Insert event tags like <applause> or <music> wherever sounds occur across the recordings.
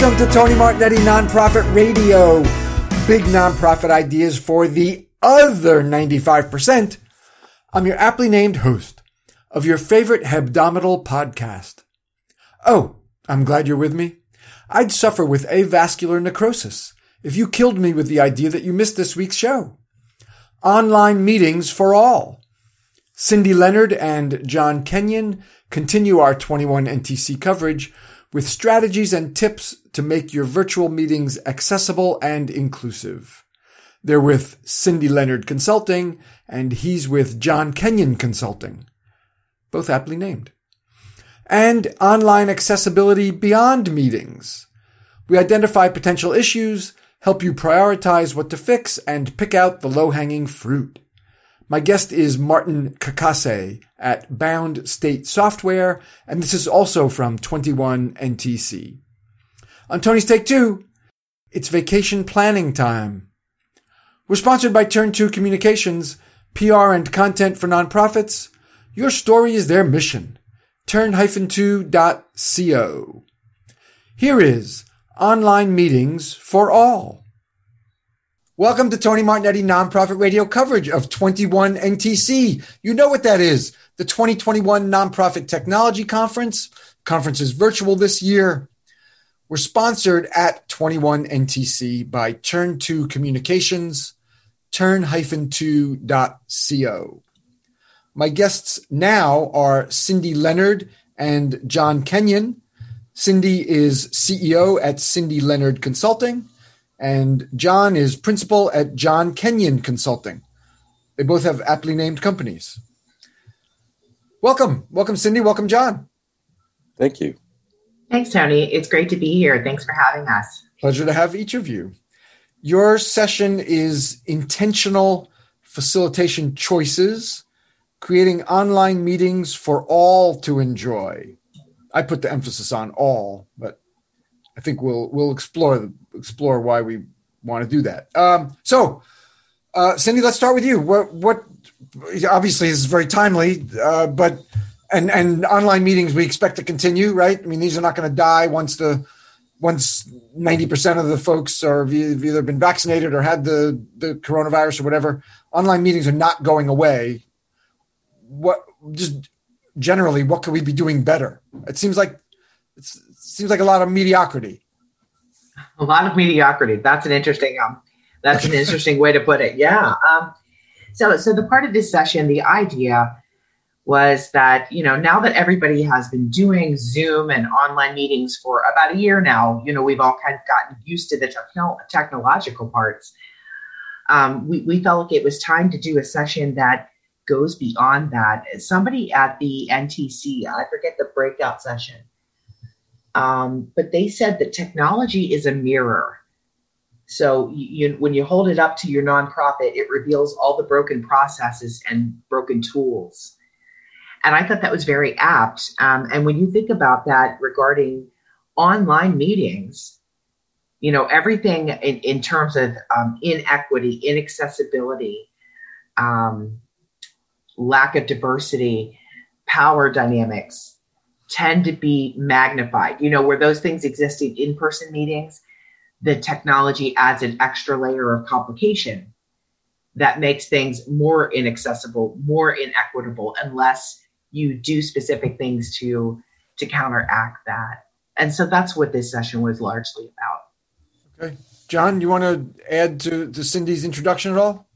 Welcome to Tony Martignetti Nonprofit Radio. Big nonprofit ideas for the other 95%. I'm your aptly named host of your favorite hebdomadal podcast. Oh, I'm glad you're with me. I'd suffer with avascular necrosis if you killed me with the idea that you missed this week's show. Online meetings for all. Cindy Leonard and John Kenyon continue our 21 NTC coverage with strategies and tips to make your virtual meetings accessible and inclusive. They're with Cindy Leonard Consulting and he's with John Kenyon Consulting. Both aptly named. And online accessibility beyond meetings. We identify potential issues, help you prioritize what to fix, and pick out the low-hanging fruit. My guest is Martin Kakase at Bound State Software, and this is also from 21 NTC. On Tony's Take Two, it's vacation planning time. We're sponsored by Turn 2 Communications, PR and content for nonprofits. Your story is their mission. Turn-2.co. Here is online meetings for all. Welcome to Tony Martignetti Nonprofit Radio coverage of 21 NTC. You know what that is. The 2021 Nonprofit Technology Conference. Conference is virtual this year. We're sponsored at 21 NTC by Turn 2 Communications, turn-2.co. My guests now are Cindy Leonard and John Kenyon. Cindy is CEO at Cindy Leonard Consulting and John is principal at John Kenyon Consulting. They both have aptly named companies. Welcome. Welcome, Cindy. Welcome, John. Thank you. Thanks, Tony. It's great to be here. Thanks for having us. Pleasure to have each of you. Your session is intentional facilitation choices, creating online meetings for all to enjoy. I put the emphasis on all, but I think we'll we'll explore explore why we want to do that. Um, so, uh, Cindy, let's start with you. What what obviously is very timely, uh, but and and online meetings we expect to continue, right? I mean, these are not going to die once the once ninety percent of the folks are have either been vaccinated or had the the coronavirus or whatever. Online meetings are not going away. What just generally, what could we be doing better? It seems like it's seems like a lot of mediocrity. A lot of mediocrity. That's an interesting um, that's an interesting way to put it. Yeah. Um, so so the part of this session, the idea was that you know now that everybody has been doing Zoom and online meetings for about a year now, you know we've all kind of gotten used to the techno- technological parts. Um, we, we felt like it was time to do a session that goes beyond that. Somebody at the NTC, I forget the breakout session, um, but they said that technology is a mirror. So you, when you hold it up to your nonprofit, it reveals all the broken processes and broken tools. And I thought that was very apt. Um, and when you think about that regarding online meetings, you know, everything in, in terms of um, inequity, inaccessibility, um, lack of diversity, power dynamics, tend to be magnified. You know, where those things exist in in person meetings, the technology adds an extra layer of complication that makes things more inaccessible, more inequitable, unless you do specific things to to counteract that. And so that's what this session was largely about. Okay. John, you want to add to, to Cindy's introduction at all?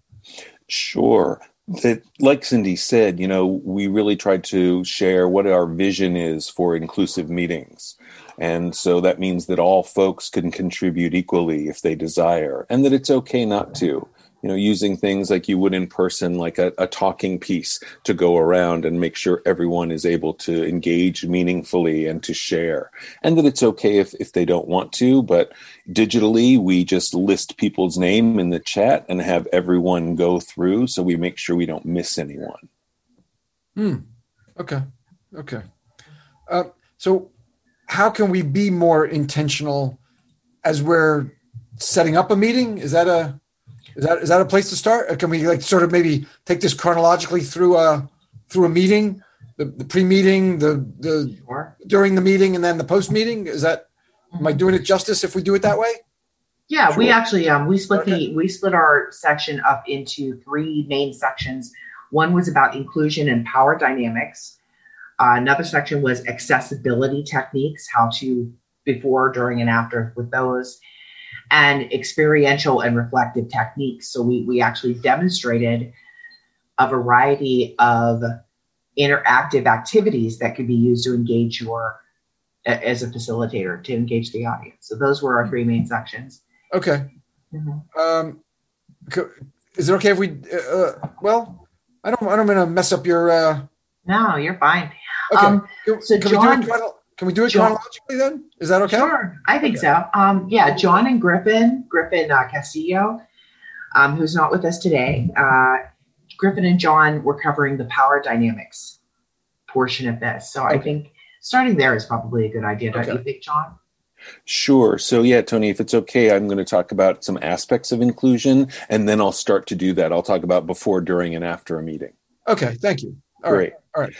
Sure that like cindy said you know we really tried to share what our vision is for inclusive meetings. And so that means that all folks can contribute equally if they desire and that it's okay not to you know using things like you would in person like a, a, talking piece to go around and make sure everyone is able to engage meaningfully and to share. And that it's okay if, if they don't want to but digitally we just list people's name in the chat and have everyone go through so we make sure we don't miss anyone. Hmm. Okay. Okay. Uh, so how can we be more intentional as we're setting up a meeting? Is that a is that is that a place to start? Or can we like sort of maybe take this chronologically through a through a meeting, the, the pre-meeting, the the sure. during the meeting, and then the post-meeting? Is that Am I doing it justice if we do it that way? Yeah, Sure. we actually um, we split Okay. the we split our section up into three main sections. One was about inclusion and power dynamics. Uh, another section was accessibility techniques, how to before, during, and after with those, and experiential and reflective techniques. So we we actually demonstrated a variety of interactive activities that could be used to engage your as a facilitator to engage the audience. So those were our three main sections. Okay. Um, is it okay if we? Uh, uh, well, I don't. I don't want to mess up your. Uh, No, you're fine. okay. Um, so can John- we do it? Chrono- Can we do it John- chronologically then? Is that okay? Sure, I think so. Um, yeah, John and Griffin, Griffin uh, Castillo, um, who's not with us today. Uh, Griffin and John were covering the power dynamics portion of this. So I think starting there is probably a good idea, don't Okay. you think, John? Sure. So, yeah, Tony, if it's okay, I'm going to talk about some aspects of inclusion, and then I'll start to do that. I'll talk about before, during, and after a meeting. Okay. Thank you. All right. Great. all right.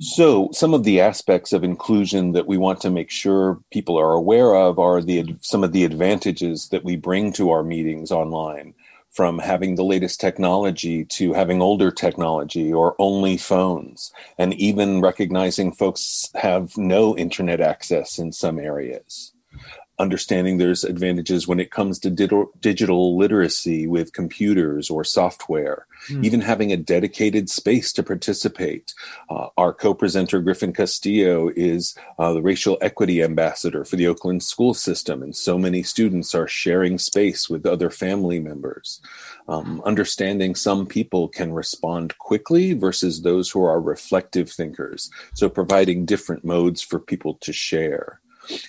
So, some of the aspects of inclusion that we want to make sure people are aware of are the some of the advantages that we bring to our meetings online, from having the latest technology to having older technology or only phones, and even recognizing folks have no internet access in some areas. Understanding there's advantages when it comes to digital, digital literacy with computers or software, Hmm. even having a dedicated space to participate. Uh, our co-presenter Griffin Castillo is uh, the racial equity ambassador for the Oakland school system, and so many students are sharing space with other family members. Um, understanding some people can respond quickly versus those who are reflective thinkers, so providing different modes for people to share,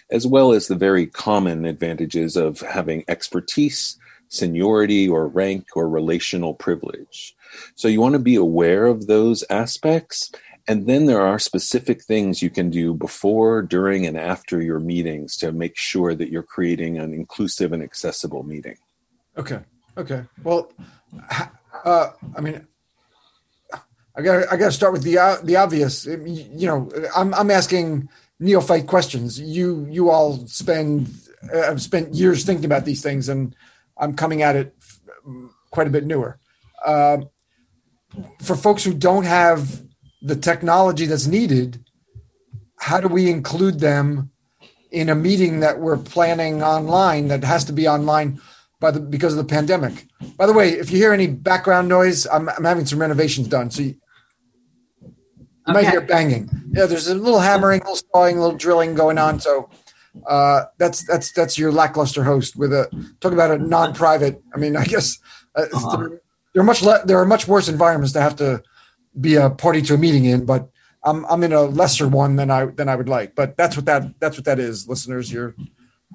as well as the very common advantages of having expertise. Seniority or rank or relational privilege. So, you want to be aware of those aspects and then there are specific things you can do before, during, and after your meetings to make sure that you're creating an inclusive and accessible meeting. Okay. Okay. Well, uh, I mean, I got I got to start with the uh, the obvious. You know, I'm I'm asking neophyte questions. You you all spend uh, have spent years thinking about these things, and I'm coming at it quite a bit newer. Um for folks who don't have the technology that's needed, how do we include them in a meeting that we're planning online that has to be online by the because of the pandemic? By the way, if you hear any background noise, I'm, I'm having some renovations done, so you, you might hear banging. Yeah, there's a little hammering, a little sawing, a little drilling going on. So uh, that's that's that's your lackluster host with a talk about a non-private. I mean, I guess uh, Uh-huh. there, there are much le- there are much worse environments to have to be a party to a meeting in, but I'm I'm in a lesser one than I than I would like. But that's what that that's what that is, listeners. You're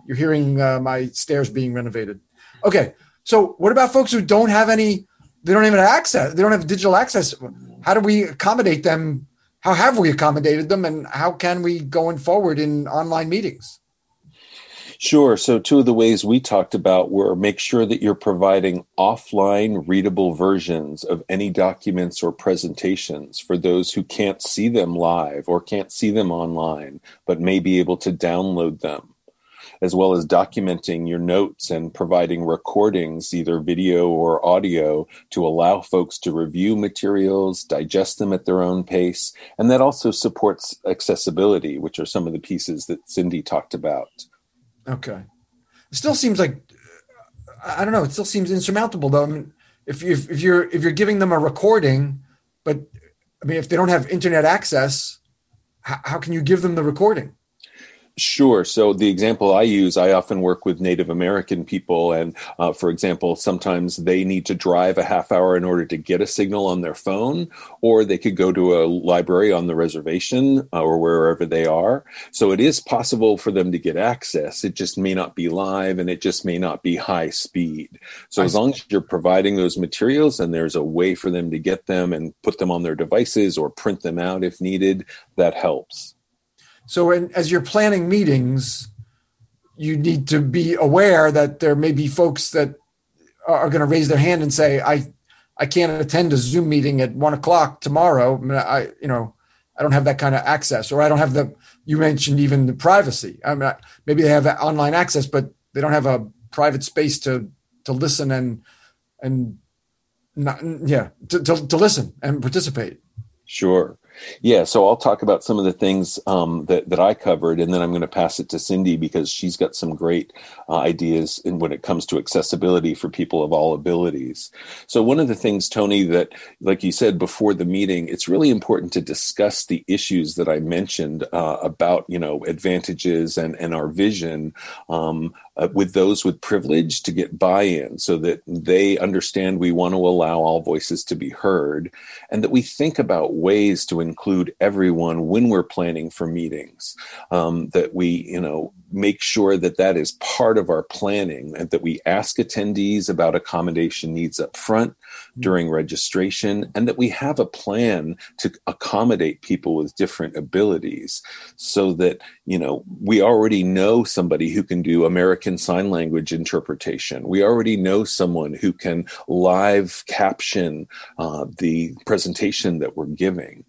you're hearing uh, my stairs being renovated. Okay, so what about folks who don't have any? They don't even have access. They don't have digital access. How do we accommodate them? How have we accommodated them, and how can we going forward in online meetings? Sure. So, two of the ways we talked about were make sure that you're providing offline readable versions of any documents or presentations for those who can't see them live or can't see them online, but may be able to download them, as well as documenting your notes and providing recordings, either video or audio, to allow folks to review materials, digest them at their own pace. And that also supports accessibility, which are some of the pieces that Cindy talked about. Okay. It still seems like I don't know. It still seems insurmountable, though. I mean, if you if you're if you're giving them a recording, but I mean, if they don't have internet access, how, how can you give them the recording? Sure. So the example I use, I often work with Native American people, and uh, for example, sometimes they need to drive a half hour in order to get a signal on their phone, or they could go to a library on the reservation uh, or wherever they are. So it is possible for them to get access. It just may not be live, and it just may not be high speed. So as long as you're providing those materials and there's a way for them to get them and put them on their devices or print them out if needed, that helps. So, in, as you're planning meetings, you need to be aware that there may be folks that are going to raise their hand and say, "I, I can't attend a Zoom meeting at one o'clock tomorrow. I, mean, I, you know, I don't have that kind of access, or I don't have the you mentioned even the privacy. I mean, maybe they have online access, but they don't have a private space to to listen and and not yeah to, to, to listen and participate. Sure. Yeah, so I'll talk about some of the things um, that that I covered, and then I'm going to pass it to Cindy because she's got some great uh, ideas in when it comes to accessibility for people of all abilities. So one of the things, Tony, that like you said before the meeting, it's really important to discuss the issues that I mentioned uh, about you know advantages and and our vision um, uh, with those with privilege to get buy-in, so that they understand we want to allow all voices to be heard, and that we think about ways to include everyone when we're planning for meetings. Um, that we, you know, make sure that that is part of our planning and that we ask attendees about accommodation needs up front mm-hmm. during registration and that we have a plan to accommodate people with different abilities so that you know we already know somebody who can do american sign language interpretation we already know someone who can live caption uh, the presentation that we're giving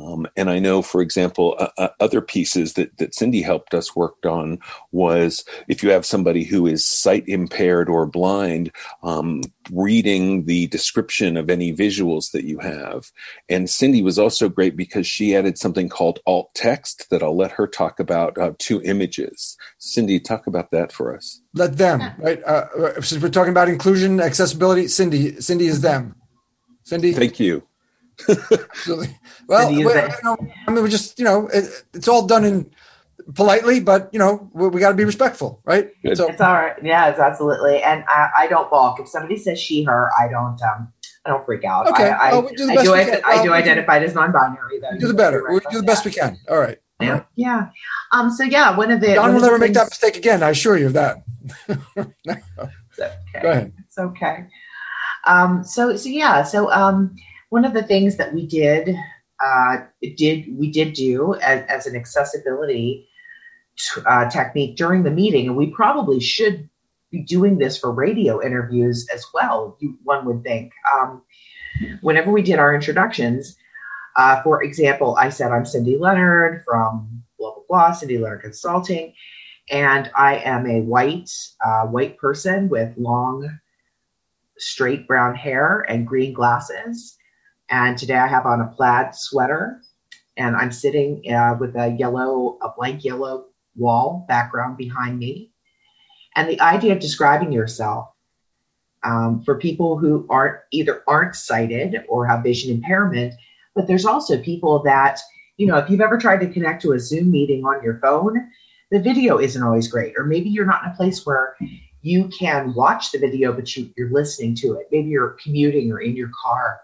um, and I know, for example, uh, uh, other pieces that, that Cindy helped us work on was if you have somebody who is sight impaired or blind, um, reading the description of any visuals that you have. And Cindy was also great because she added something called alt text that I'll let her talk about uh, two images. Cindy, talk about that for us. Let them, right? Uh, uh since we're talking about inclusion, accessibility, Cindy, Cindy is them. Cindy. Thank you. Well, we, you know, I mean, we just you know, it, it's all done in politely, but you know, we, we got to be respectful, right? Good. So it's all right. Yeah, it's absolutely. And I, I don't balk if somebody says she, her. I don't. um I don't freak out. Okay. I, well, do I, do, I, I do identify as non-binary. Though. Do the better. We do the best we can. All right. Yeah. Yeah. Um. So yeah, one of the Don will never make that mistake again. I assure you of that. okay. <laughs> Go ahead. It's okay. Um. So so yeah. So um one of the things that we did uh, did we did do as, as an accessibility t- uh, technique during the meeting, and we probably should be doing this for radio interviews as well. You, one would think. Um, whenever we did our introductions, uh, for example, I said I'm Cindy Leonard from blah blah blah, Cindy Leonard Consulting, and I am a white uh, white person with long, straight brown hair and green glasses and today I have on a plaid sweater and I'm sitting uh, with a yellow, a blank yellow wall background behind me. And the idea of describing yourself um, for people who aren't either aren't sighted or have vision impairment, but there's also people that, you know, if you've ever tried to connect to a Zoom meeting on your phone, the video isn't always great. Or maybe you're not in a place where you can watch the video, but you, you're listening to it. Maybe you're commuting or in your car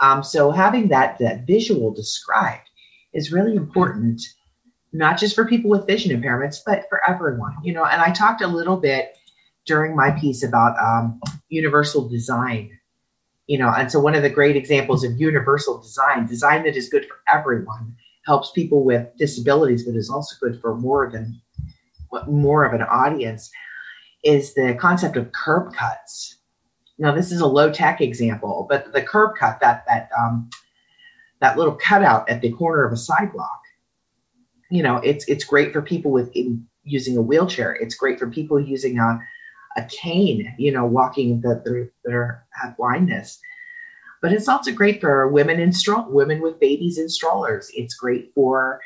um, so having that that visual described is really important, not just for people with vision impairments, but for everyone. You know, and I talked a little bit during my piece about um, universal design. You know, and so one of the great examples of universal design, design that is good for everyone, helps people with disabilities, but is also good for more than more of an audience, is the concept of curb cuts now this is a low tech example, but the curb cut, that that um, that little cutout at the corner of a sidewalk, you know, it's it's great for people with in, using a wheelchair. It's great for people using a a cane, you know, walking that they're have blindness. But it's also great for women in stroll women with babies in strollers. It's great for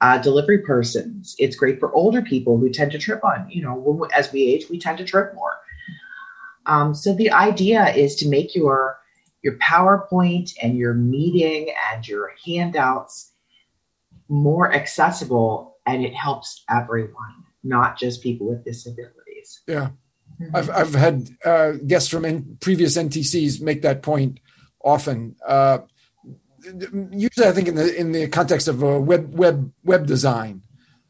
uh, delivery persons. It's great for older people who tend to trip on, you know, as we age, we tend to trip more. Um, so the idea is to make your your PowerPoint and your meeting and your handouts more accessible, and it helps everyone, not just people with disabilities. Yeah, mm-hmm. I've I've had uh, guests from in previous NTCs make that point often. Uh, usually, I think in the in the context of a web web web design,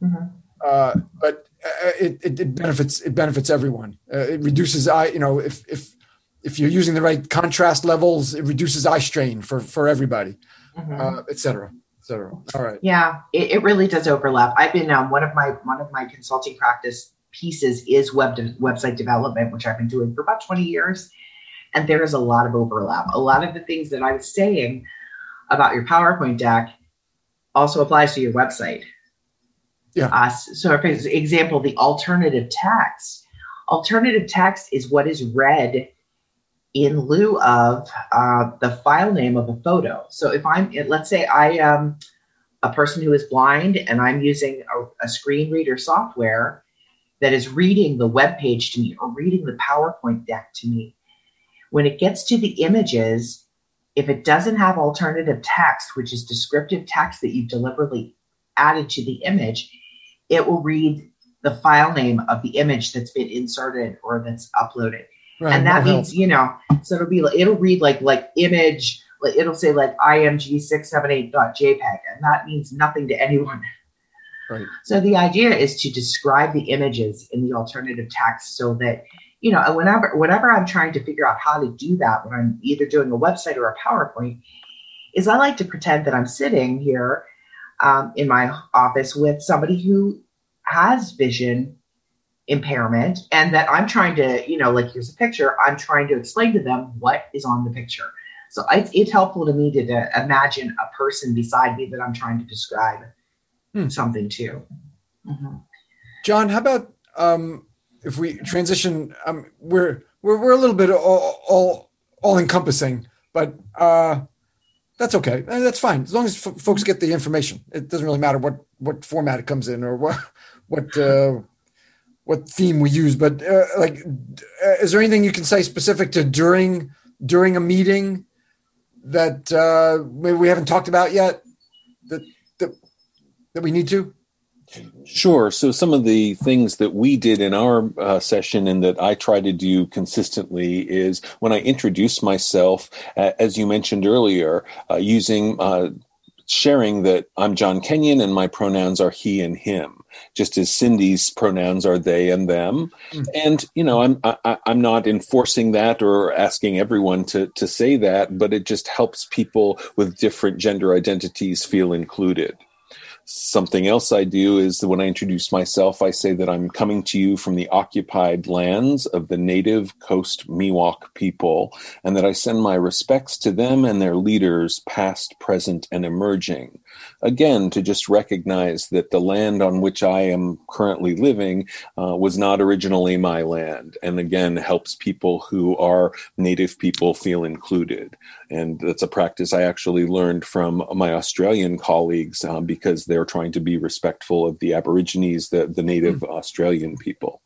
mm-hmm. uh, but it, it, it, benefits it benefits everyone. Uh, it reduces eye, you know, if if if you're using the right contrast levels, it reduces eye strain for for everybody, mm-hmm. uh, et cetera, et cetera. All right. Yeah, it, it really does overlap. I've been um, one of my one of my consulting practice pieces is web de- website development, which I've been doing for about 20 years, and there is a lot of overlap. A lot of the things that I was saying about your PowerPoint deck also applies to your website Yeah. Uh, so, for example, the alternative text. Alternative text is what is read in lieu of uh, the file name of a photo. So, if I'm, let's say I am a person who is blind and I'm using a, a screen reader software that is reading the web page to me or reading the PowerPoint deck to me. When it gets to the images, if it doesn't have alternative text, which is descriptive text that you've deliberately added to the image, it will read the file name of the image that's been inserted or that's uploaded. Right, and that means, help. you know, so it'll be it'll read like like image, it'll say like img678.jpg, and that means nothing to anyone. Right. So the idea is to describe the images in the alternative text so that you know whenever whenever I'm trying to figure out how to do that when I'm either doing a website or a PowerPoint, is I like to pretend that I'm sitting here um, in my office with somebody who has vision impairment and that I'm trying to, you know, like here's a picture, I'm trying to explain to them what is on the picture. So it's, it's helpful to me to, to imagine a person beside me that I'm trying to describe hmm. something to. Mm-hmm. John, how about um, if we transition? Um, we're, we're we're a little bit all all, all encompassing, but uh, that's okay. Uh, that's fine as long as f- folks get the information. It doesn't really matter what what format it comes in or what what uh, what theme we use. But uh, like, uh, is there anything you can say specific to during during a meeting that uh, maybe we haven't talked about yet that that that we need to? Sure. So some of the things that we did in our uh, session and that I try to do consistently is when I introduce myself, uh, as you mentioned earlier, uh, using uh, sharing that I'm John Kenyon and my pronouns are he and him, just as Cindy's pronouns are they and them. Mm. And you know, I'm I, I'm not enforcing that or asking everyone to to say that, but it just helps people with different gender identities feel included. Something else I do is when I introduce myself, I say that I'm coming to you from the occupied lands of the native Coast Miwok people, and that I send my respects to them and their leaders, past, present, and emerging again to just recognize that the land on which I am currently living uh, was not originally my land, and again helps people who are native people feel included. And that's a practice I actually learned from my Australian colleagues uh, because they're trying to be respectful of the Aborigines, the, the native mm. Australian people.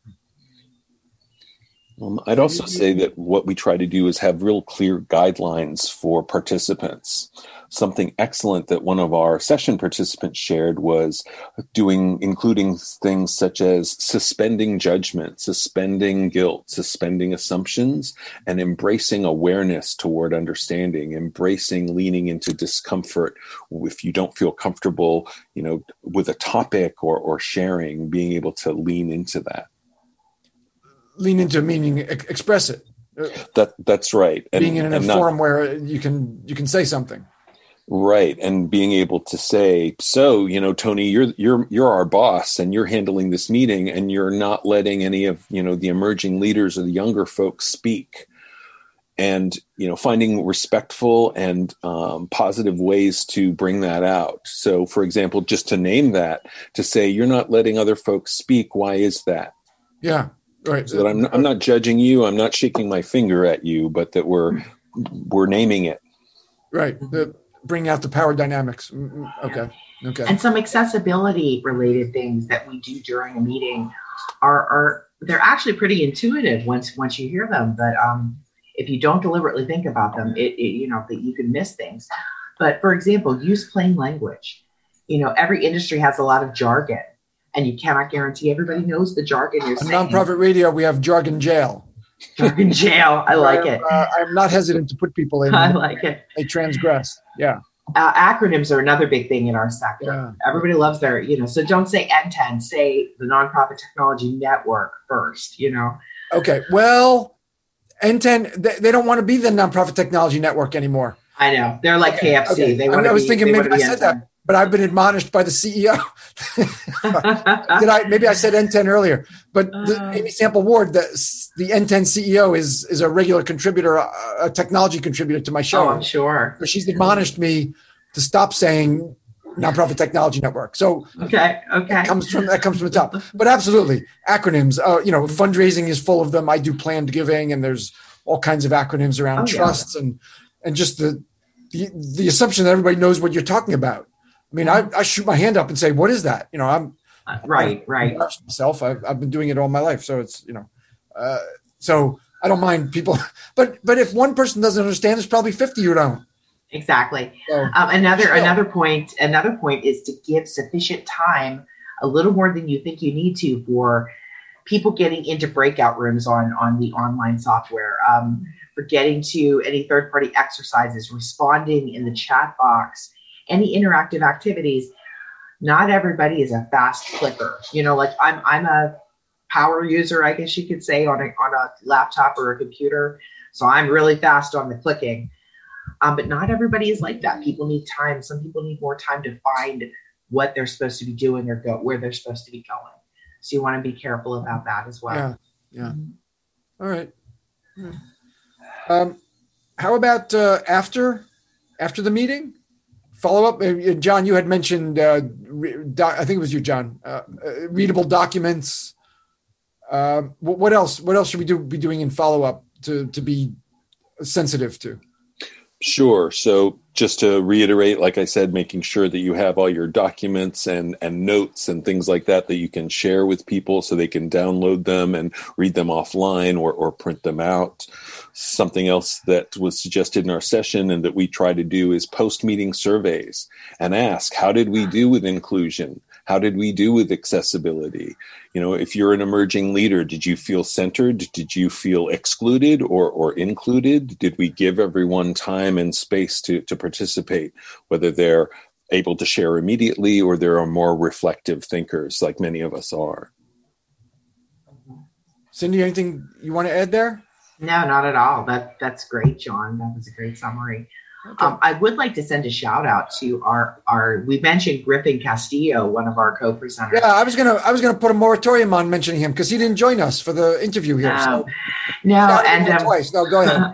Um, I'd also say that what we try to do is have real clear guidelines for participants. Something excellent that one of our session participants shared was doing including things such as suspending judgment suspending guilt suspending assumptions and embracing awareness toward understanding embracing leaning into discomfort. If you don't feel comfortable you know with a topic or or sharing being able to lean into that lean into meaning express it that that's right and, being in a forum not, where you can you can say something Right, and being able to say, "So, you know, Tony, you're you're you're our boss, and you're handling this meeting, and you're not letting any of you know the emerging leaders or the younger folks speak." And you know, finding respectful and um, positive ways to bring that out. So, for example, just to name that, to say you're not letting other folks speak. Why is that? Yeah, right. So that I'm I'm not judging you. I'm not shaking my finger at you, but that we're we're naming it. Right. The, bring out the power dynamics. Mm, mm, okay. Okay. And some accessibility related things that we do during a meeting are, are they're actually pretty intuitive once once you hear them. But um, if you don't deliberately think about them, it, it you know that you can miss things. But for example, use plain language. You know, every industry has a lot of jargon, and you cannot guarantee everybody knows the jargon you're saying. Nonprofit radio, we have jargon jail. Jargon jail. I <laughs> like I'm, it. Uh, I'm not hesitant to put people in. <laughs> I like it. They transgress. Yeah. Uh, acronyms are another big thing in our sector. Yeah. Everybody loves their, you know, so don't say NTEN, say the Nonprofit Technology Network first, you know. Okay. Well, NTEN, they, they don't want to be the Nonprofit Technology Network anymore. I know. They're like okay. KFC. Okay. They I, I was be, thinking maybe I said that but I've been admonished by the CEO. <laughs> Did I? Maybe I said NTEN earlier, but the, uh. Amy Sample Ward, the the NTEN CEO, is is a regular contributor, a technology contributor to my show. Oh, I'm sure. But she's admonished me to stop saying nonprofit technology network. So okay, okay, that comes from that comes from the top. But absolutely, acronyms. Uh, you know, fundraising is full of them. I do planned giving, and there's all kinds of acronyms around Oh, yeah. trusts and and just the, the the assumption that everybody knows what you're talking about. I mean, I, I shoot my hand up and say, "What is that?" You know, I'm Uh, right, right. embarrassed myself. I've, I've been doing it all my life, so it's you know, uh, so I don't mind people. <laughs> But but if one person doesn't understand, there's probably fifty who don't. Exactly. So Um, another Sure. another point another point is to give sufficient time, a little more than you think you need to for people getting into breakout rooms on on the online software, um, for getting to any third party exercises, responding in the chat box, any interactive activities. Not everybody is a fast clicker. You know, like I'm I'm a power user, I guess you could say, on a on a laptop or a computer. So I'm really fast on the clicking. Um, but not everybody is like that. People need time. Some people need more time to find what they're supposed to be doing or go where they're supposed to be going. So you want to be careful about that as well. Yeah, yeah. All right. Um, how about uh, after after the meeting? Follow up, Uh, John. You had mentioned. Uh, doc, I think it was you, John. Uh, uh, readable documents. Um, what, what else? What else should we do? Be doing in follow up to to be sensitive to? Sure. So just to reiterate, like I said, making sure that you have all your documents and, and notes and things like that that you can share with people so they can download them and read them offline or, or print them out. Something else that was suggested in our session and that we try to do is post meeting surveys and ask, how did we do with inclusion? How did we do with accessibility? You know, if you're an emerging leader, did you feel centered? Did you feel excluded or, or included? Did we give everyone time and space to, to participate, whether they're able to share immediately or there are more reflective thinkers like many of us are? Cindy, anything you want to add there? No, not at all. That that's great, John. That was a great summary. Um, I would like to send a shout out to our our. We mentioned Griffin Castillo, one of our co-presenters. yeah, I was gonna I was gonna put a moratorium on mentioning him because he didn't join us for the interview here. Um, so no, and um, twice. No, go ahead.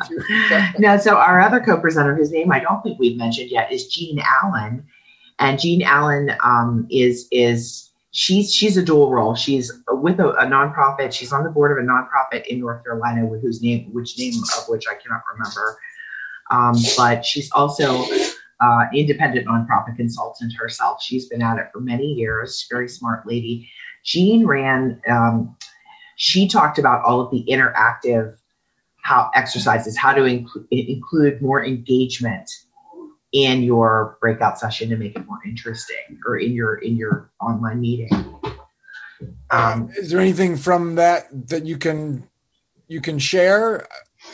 <laughs> no, so our other co-presenter, whose name I don't think we've mentioned yet, is Jean Allen, and Jean Allen um, is is she's she's a dual role. She's with a, a nonprofit. She's on the board of a nonprofit in North Carolina, with whose name which name of which I cannot remember. Um, but she's also uh, independent nonprofit consultant herself. She's been at it for many years. Very smart lady. Jean ran. Um, she talked about all of the interactive how exercises, how to inclu- include more engagement in your breakout session to make it more interesting, or in your in your online meeting. Um, Is there anything from that that you can you can share?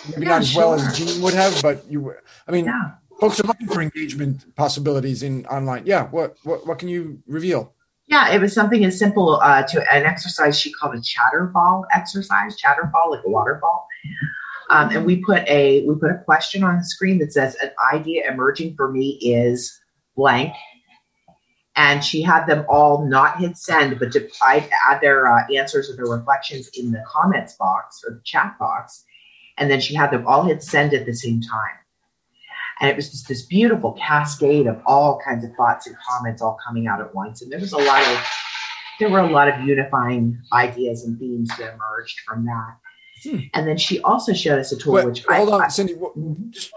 Maybe Yeah, not as well as Jean would have, but you. I mean, yeah. folks are looking for engagement possibilities in online. Yeah. What what what can you reveal? Yeah, it was something as simple uh, to an exercise she called a chatterfall exercise, chatterfall like a waterfall. Um, and we put a we put a question on the screen that says an idea emerging for me is blank. And she had them all not hit send, but to add their uh, answers or their reflections in the comments box or the chat box. And then she had them all hit send at the same time. And it was just this beautiful cascade of all kinds of thoughts and comments all coming out at once. And there was a lot of there were a lot of unifying ideas and themes that emerged from that. Hmm. And then she also showed us a tool Wait, which hold I, on, I- Cindy. What, just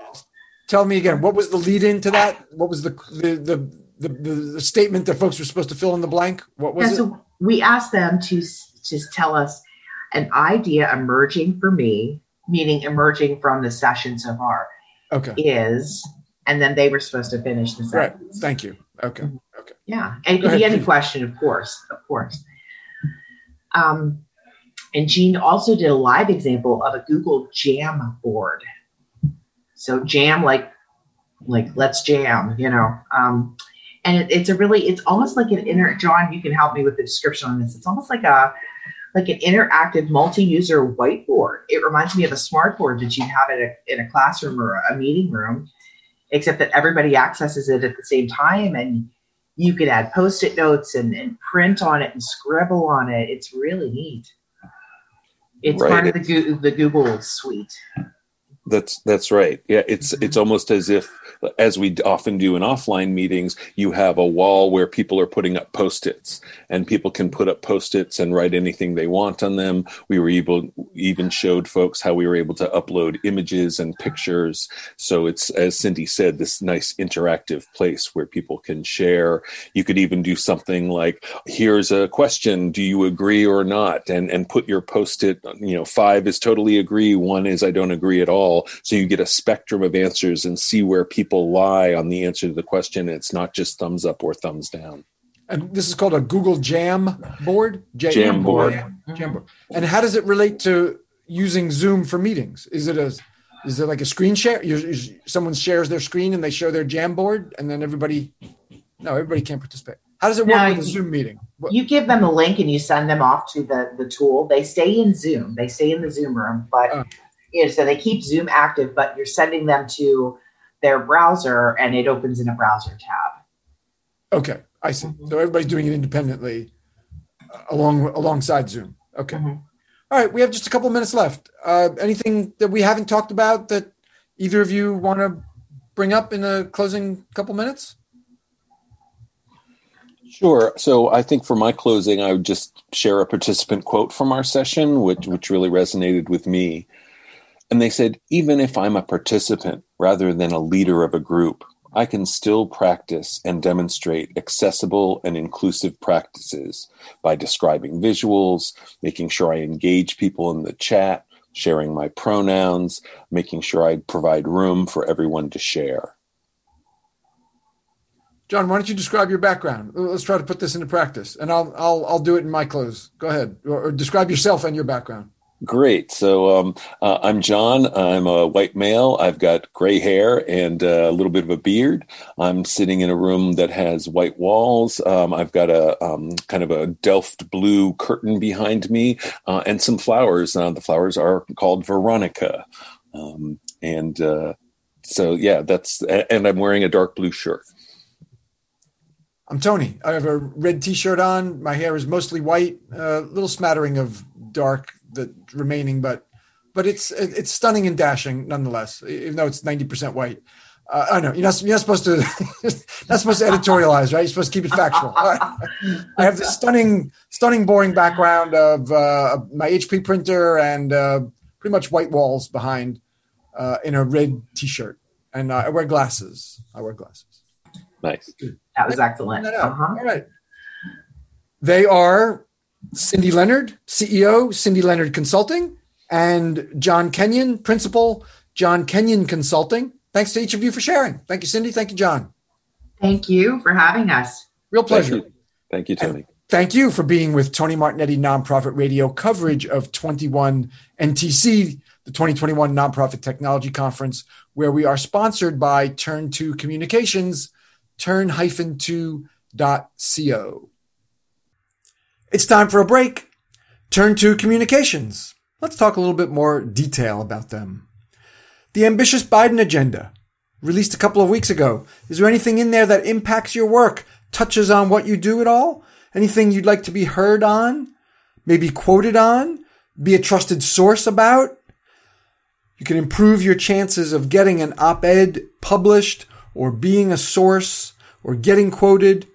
tell me again. What was the lead into that? What was the the the the, the, statement that folks were supposed to fill in the blank? What was yeah, it? so we asked them to just tell us an idea emerging for me, meaning emerging from the session so far, Okay. is, and then they were supposed to finish the Right. Thank you. Okay. Okay. Yeah, and it could be any question, of course, of course. Um, and Jean also did a live example of a Google Jam board. So jam, like, like let's jam, you know. Um, and it, it's a really, it's almost like an inner. John, you can help me with the description on this. It's almost like a, like an interactive multi-user whiteboard. It reminds me of a smart board that you have in a in a classroom or a meeting room, except that everybody accesses it at the same time and you could add post-it notes and, and print on it and scribble on it. It's really neat. It's Right. part of the the Google suite. That's that's right. Yeah, it's mm-hmm. it's almost as if as we often do in offline meetings, you have a wall where people are putting up post-its and people can put up post-its and write anything they want on them. We were able even showed folks how we were able to upload images and pictures. So it's as Cindy said, this nice interactive place where people can share. You could even do something like, here's a question, do you agree or not? And and put your post-it, you know, five is totally agree, one is I don't agree at all. So you get a spectrum of answers and see where people lie on the answer to the question. It's not just thumbs up or thumbs down. And this is called a Google Jam board. J- Jam board. Jam board. And how does it relate to using Zoom for meetings? Is it a is it like a screen share? You, someone shares their screen and they show their Jamboard, and then everybody. No, everybody can't participate. How does it work no, with a Zoom meeting? What? You give them a link and you send them off to the the tool. They stay in Zoom. They stay in the Zoom room, but oh you know, so they keep Zoom active, but you're sending them to their browser and it opens in a browser tab. Okay, I see. Mm-hmm. So everybody's doing it independently uh, along alongside Zoom. Okay. Mm-hmm. All right, we have just a couple minutes left. Uh, anything that we haven't talked about that either of you want to bring up in the closing couple minutes? Sure. So I think for my closing, I would just share a participant quote from our session, which which really resonated with me. And they said, even if I'm a participant rather than a leader of a group, I can still practice and demonstrate accessible and inclusive practices by describing visuals, making sure I engage people in the chat, sharing my pronouns, making sure I provide room for everyone to share. John, why don't you describe your background? Let's try to put this into practice, and I'll I'll I'll do it in my clothes. Go ahead, or, or describe yourself and your background. Great. So um, uh, I'm John. I'm a white male. I've got gray hair and uh, a little bit of a beard. I'm sitting in a room that has white walls. Um, I've got a um, kind of a Delft blue curtain behind me uh, and some flowers. Uh, the flowers are called Veronica. Um, and uh, so, yeah, that's, and I'm wearing a dark blue shirt. I'm Tony. I have a red t-shirt on. My hair is mostly white, a little smattering of dark the remaining, but but it's it's stunning and dashing nonetheless, even though it's ninety percent white. Uh, I know you're not, you're not supposed to <laughs> not supposed to editorialize, right? You're supposed to keep it factual. <laughs> I have this stunning, stunning, boring background of uh, my HP printer and uh, pretty much white walls behind uh, in a red T-shirt, and I wear glasses. I wear glasses. Nice. That was excellent. That uh-huh. All right. They are Cindy Leonard, CEO, Cindy Leonard Consulting, and John Kenyon, Principal, John Kenyon Consulting. Thanks to each of you for sharing. Thank you, Cindy. Thank you, John. Thank you for having us. Real pleasure. Thank you, Thank you Tony. And thank you for being with Tony Martignetti Nonprofit Radio coverage of 21 NTC, the 2021 Nonprofit Technology Conference, where we are sponsored by Turn 2 Communications, turn-2.co. It's time for a break. Turn 2 Communications. Let's talk a little bit more detail about them. The ambitious Biden agenda, released a couple of weeks ago. Is there anything in there that impacts your work, touches on what you do at all? Anything you'd like to be heard on? Maybe quoted on? Be a trusted source about? You can improve your chances of getting an op-ed published or being a source or getting quoted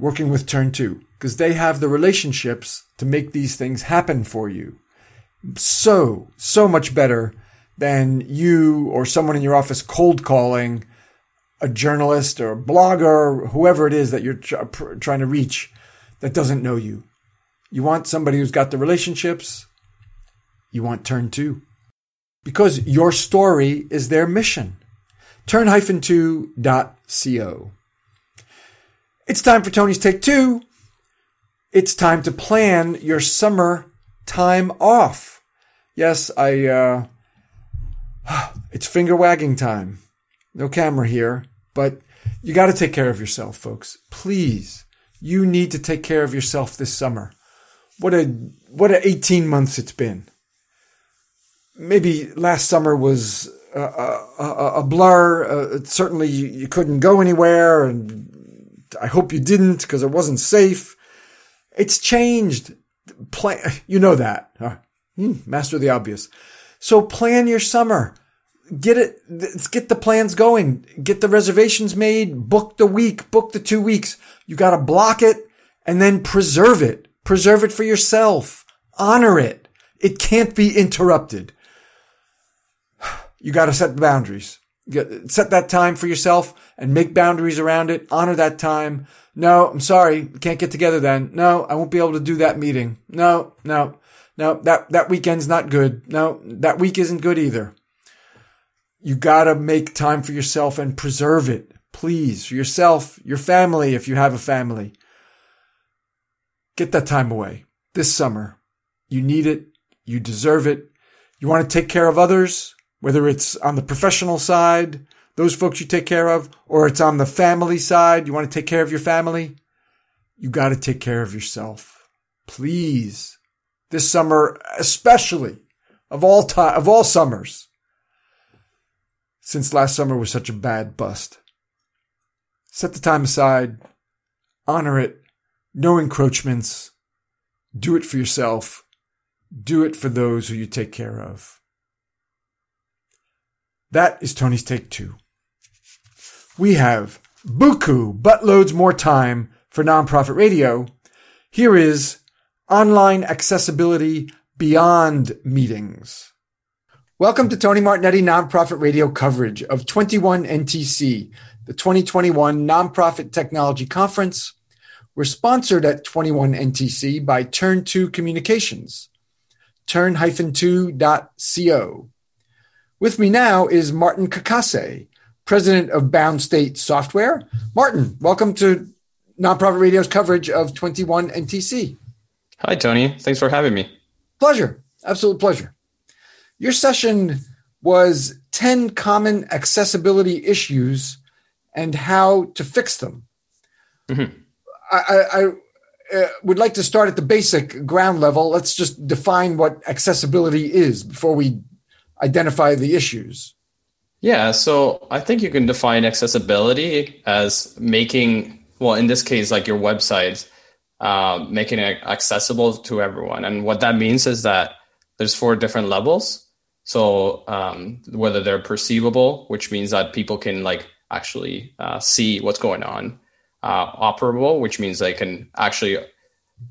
working with Turn 2 because they have the relationships to make these things happen for you. So, so much better than you or someone in your office cold calling a journalist or a blogger or whoever it is that you're tr- trying to reach that doesn't know you. You want somebody who's got the relationships. You want turn two because your story is their mission. Turn-2.co. It's time for Tony's Take Two it's time to plan your summer time off. Yes, I, uh, <sighs> it's finger wagging time. No camera here, but you got to take care of yourself, folks. Please, you need to take care of yourself this summer. What a, what a 18 months it's been. Maybe last summer was a, a, a blur. Uh, certainly you, you couldn't go anywhere and I hope you didn't because it wasn't safe. It's changed. Plan, you know that. Hmm, master the obvious. So plan your summer. get it, let's get the plans going, get the reservations made, book the week, book the two weeks. You got to block it and then preserve it. Preserve it for yourself. Honor it. It can't be interrupted. <sighs> You got to set the boundaries. Set that time for yourself and make boundaries around it. Honor that time. No, I'm sorry. Can't get together then. No, I won't be able to do that meeting. No, no, no, that, that weekend's not good. No, that week isn't good either. You gotta make time for yourself and preserve it. Please, for yourself, your family, if you have a family. Get that time away this summer. You need it. You deserve it. You want to take care of others, whether it's on the professional side, those folks you take care of, or it's on the family side. You want to take care of your family. You got to take care of yourself. Please. This summer, especially of all time, of all summers, since last summer was such a bad bust. Set the time aside, honor it, no encroachments, do it for yourself, do it for those who you take care of. That is Tony's take two. We have buku, buttloads more time for nonprofit radio. Here is online accessibility beyond meetings. Welcome to Tony Martignetti Nonprofit Radio coverage of 21 NTC, the 2021 Nonprofit Technology Conference. We're sponsored at 21 NTC by Turn 2 Communications, turn-2.co. With me now is Martin Kakase, president of Bound State Software. Martin, welcome to Nonprofit Radio's coverage of 21 NTC. Hi, Tony. Thanks for having me. Pleasure. Absolute pleasure. Your session was 10 common accessibility issues and how to fix them. Mm-hmm. I, I, I uh, would like to start at the basic ground level. Let's just define what accessibility is before we identify the issues. Yeah, so I think you can define accessibility as making, well, in this case, like your website, uh, making it accessible to everyone. And what that means is that there's four different levels. So um, whether they're perceivable, which means that people can like actually uh, see what's going on, uh, operable, which means they can actually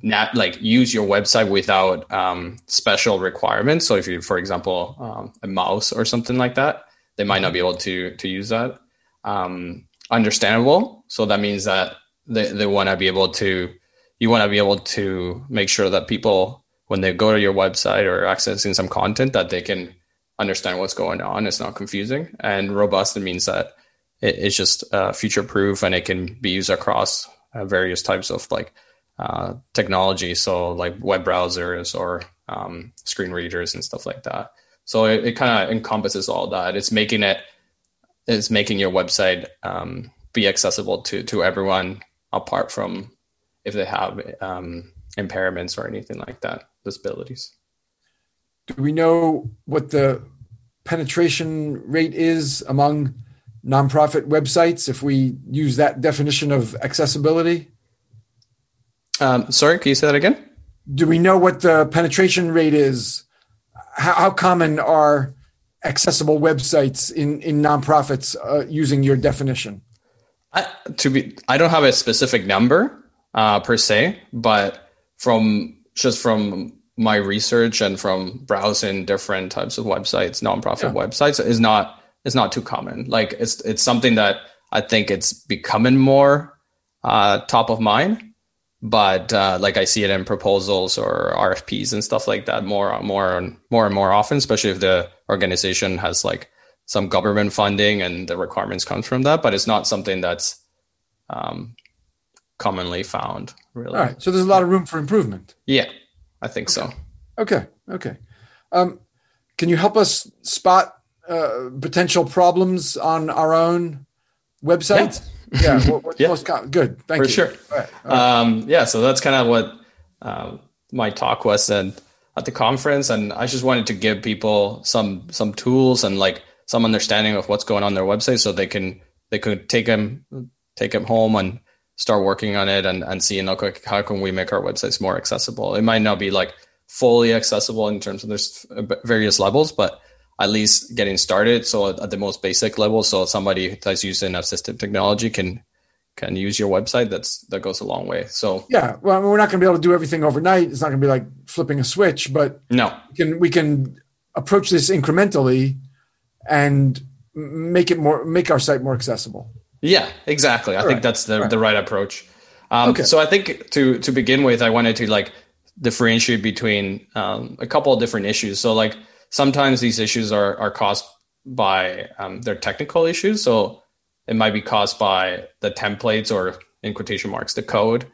not like use your website without um, special requirements. So if you, for example, um, a mouse or something like that, they might not be able to to use that. Um, understandable. So that means that they, they want to be able to you want to be able to make sure that people when they go to your website or accessing some content that they can understand what's going on. It's not confusing and robust. It means that it, it's just uh, future proof and it can be used across uh, various types of like uh, technology. So like web browsers or um, screen readers and stuff like that. So it, it kind of encompasses all that. It's making it, it's making your website um, be accessible to to everyone apart from if they have um, impairments or anything like that, disabilities do we know what the penetration rate is among nonprofit websites if we use that definition of accessibility? Um, sorry, can you say that again? Do we know what the penetration rate is? How, how common are accessible websites in in nonprofits uh, using your definition? I, to be, I don't have a specific number uh, per se, but from just from my research and from browsing different types of websites, nonprofit yeah. websites, is not is not too common. Like it's it's something that I think it's becoming more uh, top of mind, but uh, like I see it in proposals or RFPs and stuff like that more more and more and more often, especially if the organization has like some government funding and the requirements come from that. But it's not something that's um, commonly found. Really. All right. So there's a lot of room for improvement. Yeah. I think okay. so. Okay. Okay. Um, can you help us spot uh, potential problems on our own websites? Yeah. Yeah. <laughs> What, what's yeah. most com- good? Thank For you. sure. All right. All right. Um, yeah. So that's kind of what um, my talk was and at the conference, and I just wanted to give people some some tools and like some understanding of what's going on their website, so they can they could take them take them home and start working on it and, and seeing okay, how can we make our websites more accessible. It might not be like fully accessible in terms of there's various levels, but at least getting started. So at the most basic level, so somebody that's using assistive technology can can use your website. That's that goes a long way. So yeah, well, I mean, we're not going to be able to do everything overnight. It's not going to be like flipping a switch, but no, we can we can approach this incrementally and make it more make our site more accessible. Yeah, exactly. I All think right. that's the, right. the right approach. Um, okay. So I think to to begin with, I wanted to like differentiate between um, a couple of different issues. So like sometimes these issues are are caused by um, their technical issues. So it might be caused by the templates or in quotation marks the code.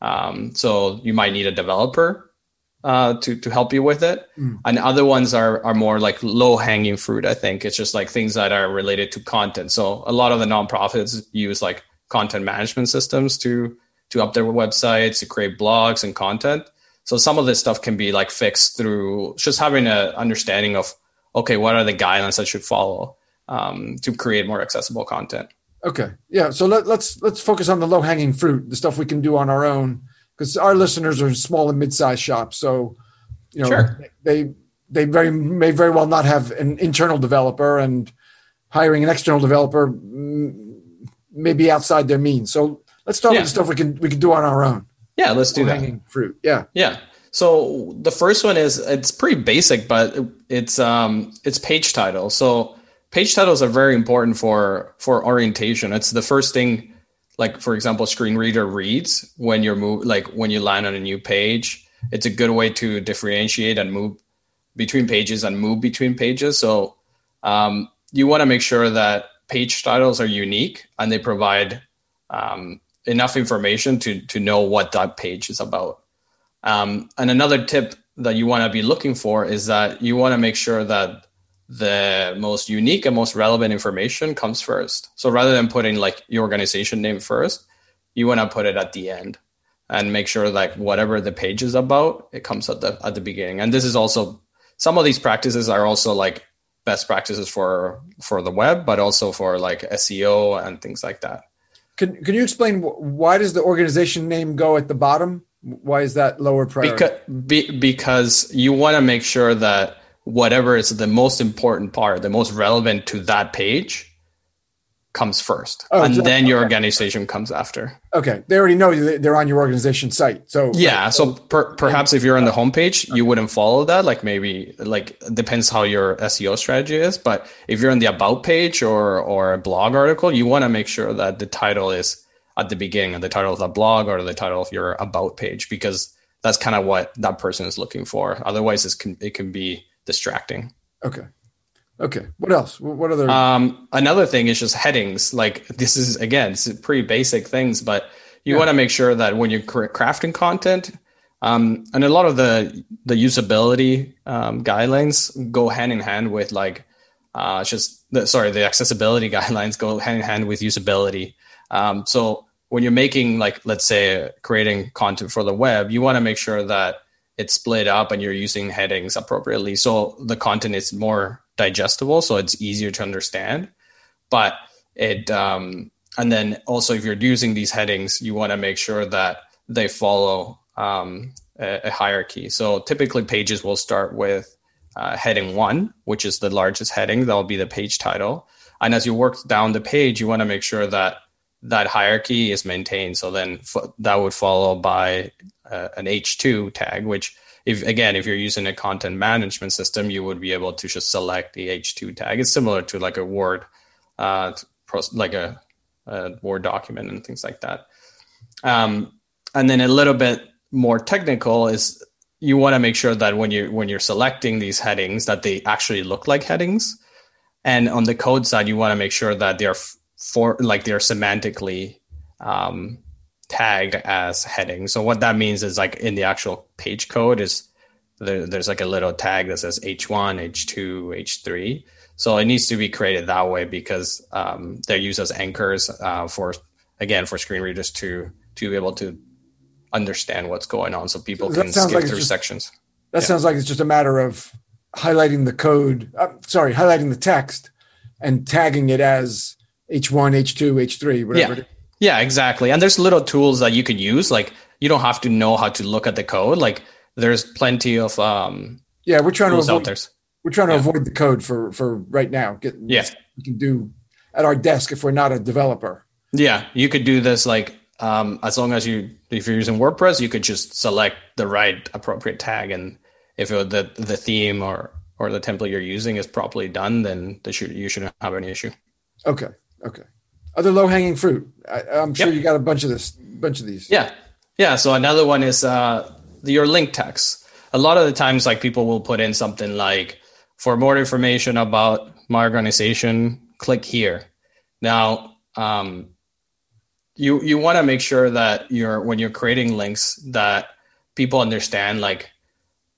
Um, so you might need a developer uh, to to help you with it. Mm. And other ones are are more like low hanging fruit. I think it's just like things that are related to content. So a lot of the nonprofits use like content management systems to to up their websites, to create blogs and content. So some of this stuff can be like fixed through just having an understanding of okay, what are the guidelines I should follow um, to create more accessible content. Okay, yeah. So let, let's let's focus on the low hanging fruit, the stuff we can do on our own because our listeners are small and mid-sized shops, so you know sure. they they very may very well not have an internal developer, and hiring an external developer may be outside their means. So let's start yeah. with the stuff we can we can do on our own. Yeah, let's do that. Fruit. Yeah. Yeah. So the first one is it's pretty basic, but it's um it's page title. So page titles are very important for for orientation. It's the first thing like for example screen reader reads when you're move like when you land on a new page it's a good way to differentiate and move between pages and move between pages so um, you want to make sure that page titles are unique and they provide um, enough information to to know what that page is about um, and another tip that you want to be looking for is that you want to make sure that the most unique and most relevant information comes first. So rather than putting like your organization name first, you want to put it at the end and make sure like whatever the page is about, it comes at the at the beginning. And this is also some of these practices are also like best practices for for the web, but also for like SEO and things like that. Can Can you explain why does the organization name go at the bottom? Why is that lower priority? Because be, because you want to make sure that whatever is the most important part, the most relevant to that page comes first oh, and then your okay. organization comes after okay they already know they're on your organization site so yeah so per, perhaps if you're on the homepage you wouldn't follow that like maybe like depends how your seo strategy is but if you're on the about page or or a blog article you want to make sure that the title is at the beginning of the title of the blog or the title of your about page because that's kind of what that person is looking for otherwise it can, it can be distracting. Okay. Okay. What else? What other? Um, another thing is just headings. Like this is again, it's pretty basic things, but you yeah. want to make sure that when you're crafting content, um, and a lot of the the usability um, guidelines go hand in hand with like uh, just the, sorry, the accessibility <laughs> guidelines go hand in hand with usability. Um, so when you're making like let's say creating content for the web, you want to make sure that it's split up and you're using headings appropriately. So the content is more digestible, so it's easier to understand. But it, um, and then also if you're using these headings, you want to make sure that they follow um, a, a, hierarchy. So typically pages will start with uh, heading one, which is the largest heading. That'll be the page title. And as you work down the page, you want to make sure that that hierarchy is maintained. So then f- that would follow by uh, an H2 tag, which if again, if you're using a content management system, you would be able to just select the H2 tag. It's similar to like a Word, uh, like a, a, Word document and things like that. Um, and then a little bit more technical is you want to make sure that when you when you're selecting these headings that they actually look like headings. And on the code side, you want to make sure that they're for like they're semantically um, tagged as heading. So what that means is like in the actual page code is there, there's like a little tag that says H1, H2, H3. So it needs to be created that way because um, they're used as anchors uh, for again for screen readers to to be able to understand what's going on, so people can skip like through just, sections. That yeah. sounds like it's just a matter of highlighting the code. Uh, sorry, highlighting the text and tagging it as H1, H2, H3, whatever. Yeah. Yeah, exactly. And there's little tools that you can use. Like you don't have to know how to look at the code. Like there's plenty of um yeah, we're trying to avoid, We're trying to Yeah. avoid the code for for right now. Get Yeah. we can do at our desk if we're not a developer. Yeah, you could do this like um, as long as you if you're using WordPress, you could just select the right appropriate tag, and if it, the the theme or or the template you're using is properly done, then they should, you shouldn't have any issue. Okay, okay. Other low hanging fruit. I, I'm sure Yep. you got a bunch of this, bunch of these. Yeah, yeah. So another one is uh, your link text. A lot of the times, like people will put in something like, "For more information about my organization, click here." Now, um, you you want to make sure that you're when you're creating links that people understand like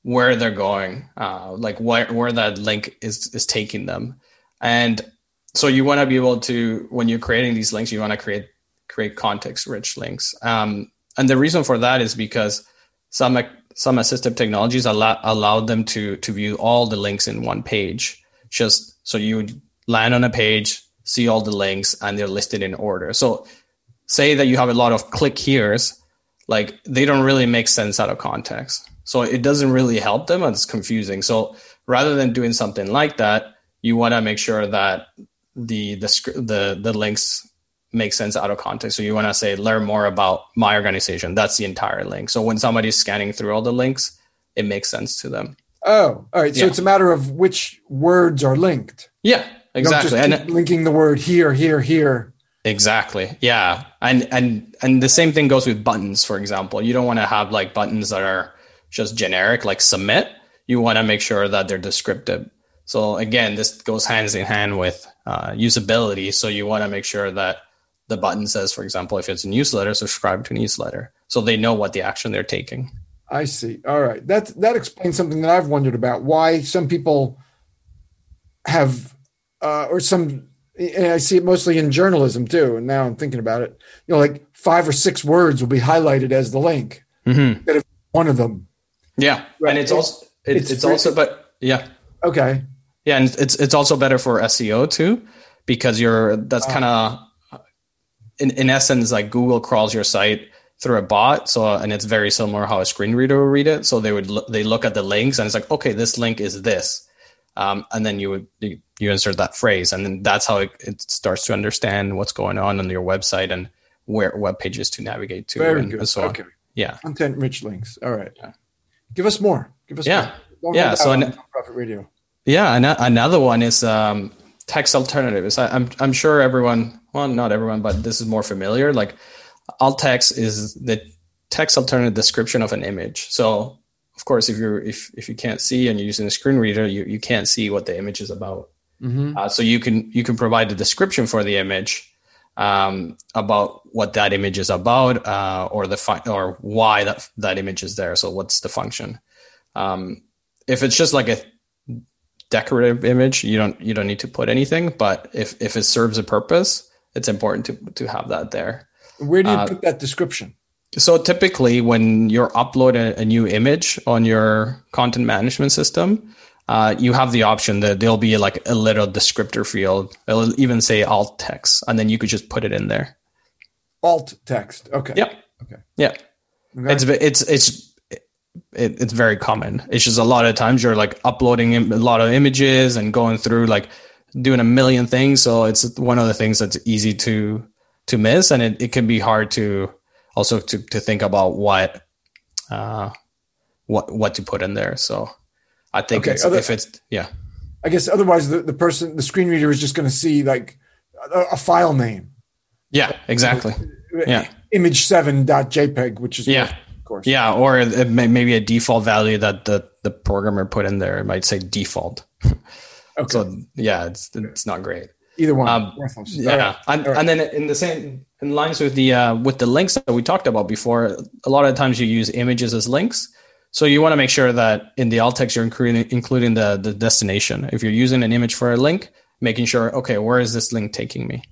where they're going, uh, like where where that link is is taking them, and so you want to be able to when you're creating these links, you want to create create context rich links. Um, and the reason for that is because some some assistive technologies allow allow them to to view all the links in one page. Just so you land on a page, see all the links, and they're listed in order. So say that you have a lot of click here's, like they don't really make sense out of context. So it doesn't really help them and it's confusing. So rather than doing something like that, you want to make sure that the the the the links make sense out of context. So you want to say learn more about my organization. That's the entire link. So when somebody's scanning through all the links, it makes sense to them. Oh, all right. So Yeah. it's a matter of which words are linked. Yeah, exactly. just And linking the word here, here, here. Exactly. Yeah. And and and the same thing goes with buttons, for example. You don't want to have like buttons that are just generic like submit. You want to make sure that they're descriptive. So again, this goes hands in hand with uh, usability. So you want to make sure that the button says, for example, if it's a newsletter, subscribe to newsletter. So they know what the action they're taking. I see. All right. That that explains something that I've wondered about. Why some people have, uh, or some, and I see it mostly in journalism too. And now I'm thinking about it. You know, like five or six words will be highlighted as the link. Mm-hmm. One of them. Yeah. Right. And it's also, it, It's it's, also, but yeah. Okay. Yeah, and it's it's also better for SEO too, because you're that's Ah. kind of in in essence like Google crawls your site through a bot. So and it's very similar how a screen reader will read it. So they would they look at the links and it's like okay, this link is this, um, and then you would you, you insert that phrase, and then that's how it, it starts to understand what's going on on your website and where web pages to navigate to. Very and, good. and so on. Yeah, Content rich links. All right. Yeah. Give us more. Give us Yeah. more. Don't Yeah, so out an- Profit Radio. Yeah, and another one is um, text alternatives. I, I'm I'm sure everyone, well, not everyone, but this is more familiar. Like alt text is the text alternative description of an image. So of course, if you're if if you can't see and you're using a screen reader, you you can't see what the image is about. Mm-hmm. Uh, so you can you can provide the description for the image um, about what that image is about, uh, or the or why that that image is there. So what's the function? Um, if it's just like a decorative image, you don't you don't need to put anything. But if if it serves a purpose, it's important to to have that there. Where do you Uh, put that description? So typically, when you're uploading a, new image on your content management system, uh, you have the option that there'll be like a little descriptor field. It'll even say alt text, and then you could just put it in there. Alt text. Okay. Yep. Okay. Yeah. Okay. It's it's it's it, it's very common. It's just a lot of times you're like uploading a lot of images and going through like doing a million things. So it's one of the things that's easy to to miss, and it, it can be hard to also to to think about what uh what what to put in there. So I think Okay, it's, other- if it's yeah I guess otherwise the, the person, the screen reader is just going to see like a, a file name. yeah exactly Yeah. Image7.jpg, which is, yeah course. yeah or it may, maybe a default value that the the programmer put in there. It might say default. <laughs> Okay. So yeah, it's it's not great. Either one. Um, Yeah, right. and, right. and then in the same in lines with the uh, with the links that we talked about before, a lot of times you use images as links. So you want to make sure that in the alt text you're including including the the destination. If you're using an image for a link, making sure okay, where is this link taking me?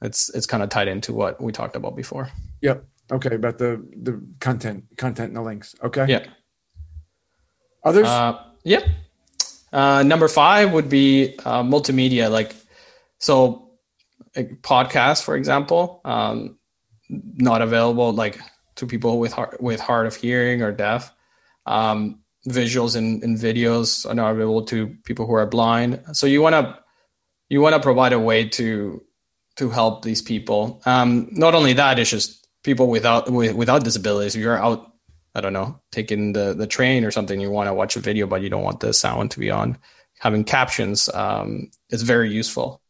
It's it's kind of tied into what we talked about before. Yep. Okay. About the, the content, content and the links. Okay. Yeah. Others? Uh, yep. Uh, number five would be uh, multimedia, like so, like podcast, for example, um, not available like to people with hard, with hard of hearing or deaf. Um, visuals and, and videos are not available to people who are blind. So you want to you want to provide a way to to help these people. Um, not only that, it's just people without without disabilities. If you're out, I don't know, taking the the train or something, you want to watch a video, but you don't want the sound to be on. Having captions um, is very useful.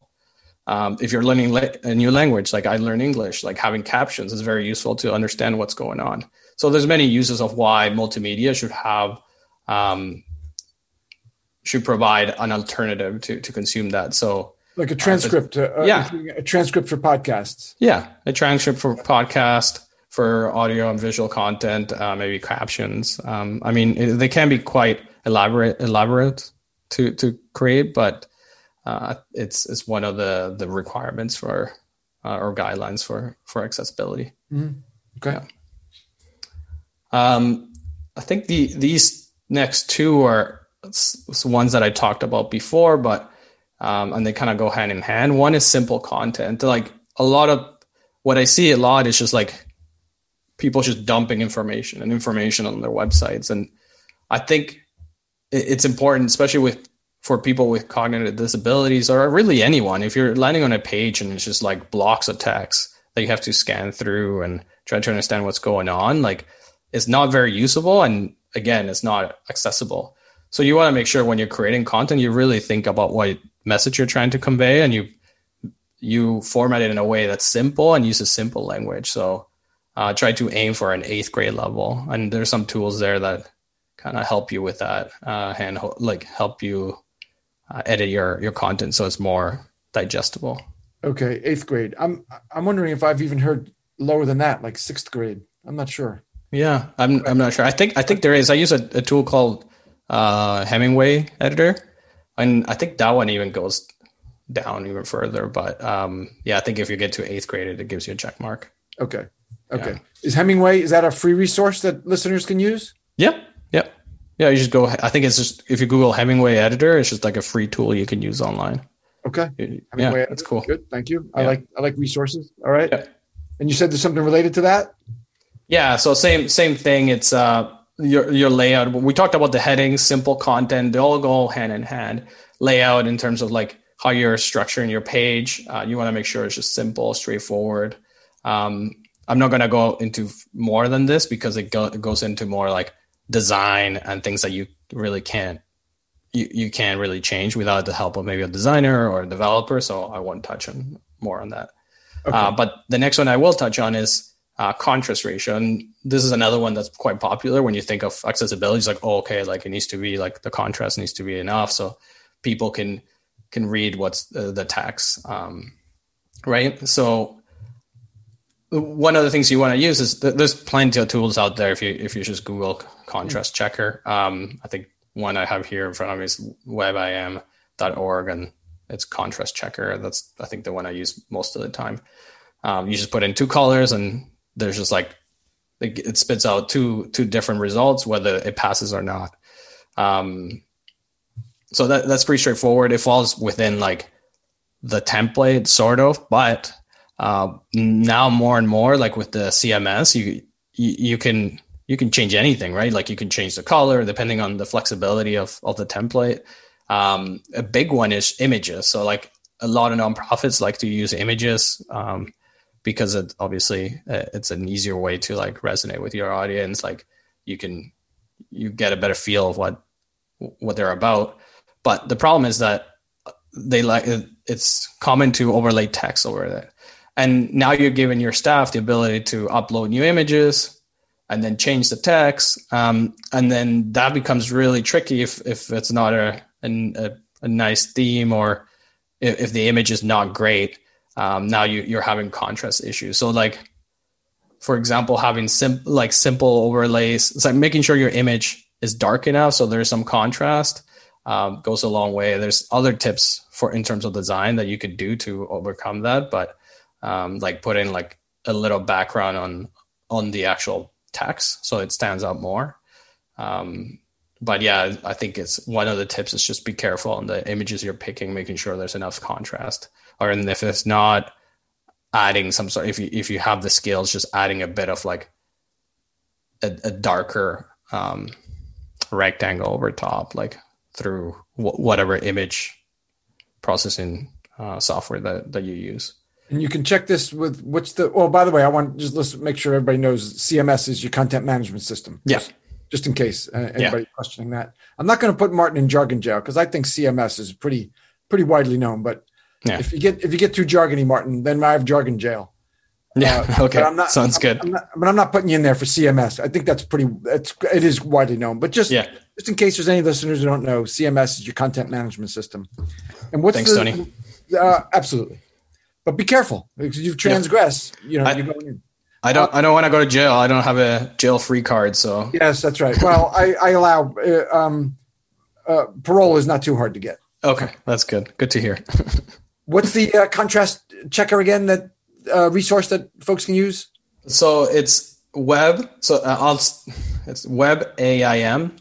Um, if you're learning la- a new language, like I learn English, like having captions is very useful to understand what's going on. So there's many uses of why multimedia should have um, should provide an alternative to to consume that. So like a transcript, uh, uh yeah, a transcript for podcasts. Yeah, a transcript for podcast for audio and visual content, uh, maybe captions. Um, I mean, it, they can be quite elaborate, elaborate to to create, but uh, it's it's one of the the requirements for uh, or guidelines for for accessibility. Mm-hmm. Okay. Yeah. Um, I think the these next two are ones that I talked about before, but um, and they kind of go hand in hand. One is simple content. Like a lot of what I see a lot is just like people just dumping information and information on their websites, and I think it's important, especially with for people with cognitive disabilities or really anyone. If you're landing on a page and it's just like blocks of text that you have to scan through and try to understand what's going on, like it's not very usable and again, it's not accessible. So you want to make sure when you're creating content, you really think about what message you're trying to convey and you you format it in a way that's simple and uses simple language. So uh, try to aim for an eighth grade level. And there's some tools there that kind of help you with that uh, and like help you uh, edit your your content so it's more digestible. Okay, eighth grade. I'm I'm wondering if I've even heard lower than that, like sixth grade. I'm not sure. Yeah, I'm I'm not sure. I think I think there is. I use a, a tool called uh, Hemingway Editor, and I think that one even goes down even further. But um, yeah, I think if you get to eighth grade, it gives you a check mark. Okay. Okay. Yeah. Is Hemingway is that a free resource that listeners can use? Yep. Yep. Yeah, you just go. I think it's just if you Google Hemingway Editor, it's just like a free tool you can use online. Okay. Hemingway yeah, that's cool. Good. Thank you. I like I like resources. All right. Yeah. And you said there's something related to that. Yeah, so same same thing. It's uh your your layout. We talked about the headings, simple content. They all go hand in hand. Layout in terms of like how you're structuring your page. Uh, you want to make sure it's just simple, straightforward. Um, I'm not going to go into more than this because it, go, it goes into more like design and things that you really can't you, you can't really change without the help of maybe a designer or a developer. So I won't touch on more on that. Okay. Uh, but the next one I will touch on is uh, contrast ratio. And this is another one that's quite popular when you think of accessibility. It's like, oh, okay, like it needs to be like the contrast needs to be enough so people can can read what's uh, the text, um, right? So one of the things you want to use is th- there's plenty of tools out there if you if you just Google contrast checker. Um, I think one I have here in front of me is webaim.org and it's contrast checker. That's I think the one I use most of the time. Um, you just put in two colors and there's just like it, spits out two two different results whether it passes or not. Um, so that that's pretty straightforward. It falls within like the template sort of, but uh, now more and more like with the CMS, you, you you can you can change anything, right? Like you can change the color depending on the flexibility of of the template. Um, a big one is images. So like a lot of nonprofits like to use images. Um, because it obviously uh, it's an easier way to like resonate with your audience like you can you get a better feel of what what they're about. But the problem is that they like it's common to overlay text over it and now you're giving your staff the ability to upload new images and then change the text um, and then that becomes really tricky if if it's not a a, a nice theme or if, if the image is not great um, now you, you're having contrast issues. So like, for example, having sim- like simple overlays, it's like making sure your image is dark enough so there's some contrast um, goes a long way. There's other tips for in terms of design that you could do to overcome that, but um, like put in like a little background on on the actual text so it stands out more. Um, but yeah, I think it's one of the tips is just be careful on the images you're picking, making sure there's enough contrast or and if it's not adding some sort if you if you have the skills just adding a bit of like a, a darker um rectangle over top, like through wh- whatever image processing uh, software that, that you use. And you can check this with what's the. Oh, by the way, I want just let's make sure everybody knows CMS is your content management system. Yeah. Just, just in case uh, anybody yeah. questioning that, I'm not going to put Martin in jargon jail because I think CMS is pretty pretty widely known. But yeah. if you get if you get too jargony, Martin, then I have jargon jail. Yeah. Uh, <laughs> okay. I'm not, Sounds I'm, good. I'm not, but I'm not putting you in there for CMS. I think that's pretty. It's it is widely known. But just yeah. just in case there's any listeners who don't know, CMS is your content management system. And what's Thanks, the, Tony. Uh, absolutely, but be careful because you've transgressed. Yeah. You know, I, you're going in. I don't. I don't want to go to jail. I don't have a jail-free card. So yes, that's right. Well, I, I allow. Uh, um, uh, parole is not too hard to get. Okay, that's good. Good to hear. <laughs> What's the uh, contrast checker again? That uh, resource that folks can use? So it's web. So uh, I'll. It's webaim.org.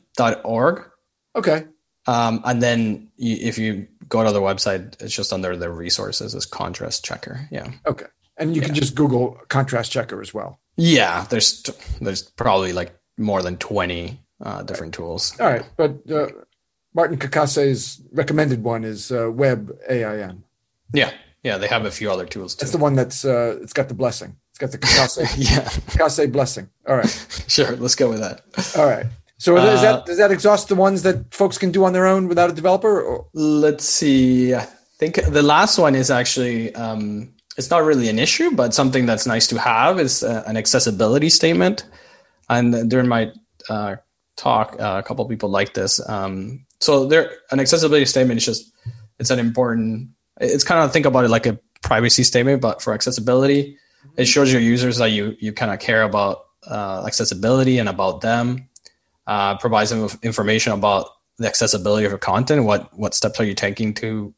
Okay. Um, and then you, if you go to the website, it's just under the resources as contrast checker. Yeah. Okay. And you yeah. can just Google contrast checker as well. Yeah, there's there's probably like more than twenty uh, different tools. All right, but uh, Martin Kakase's recommended one is uh, Web AIM. Yeah, yeah, they have a few other tools too. That's the one that's uh, it's got the blessing. It's got the Kakase, <laughs> yeah, Kakase blessing. All right, <laughs> sure, let's go with that. All right. So is that uh, does that exhaust the ones that folks can do on their own without a developer? Or? Let's see. I think the last one is actually um, it's not really an issue, but something that's nice to have is uh, an accessibility statement. And during my uh, talk, uh, a couple people like this. Um, so there, an accessibility statement is just it's an important. It's kind of think about it like a privacy statement, but for accessibility, it shows your users that you you kind of care about uh, accessibility and about them. Uh, provides them with information about the accessibility of your content. What what steps are you taking to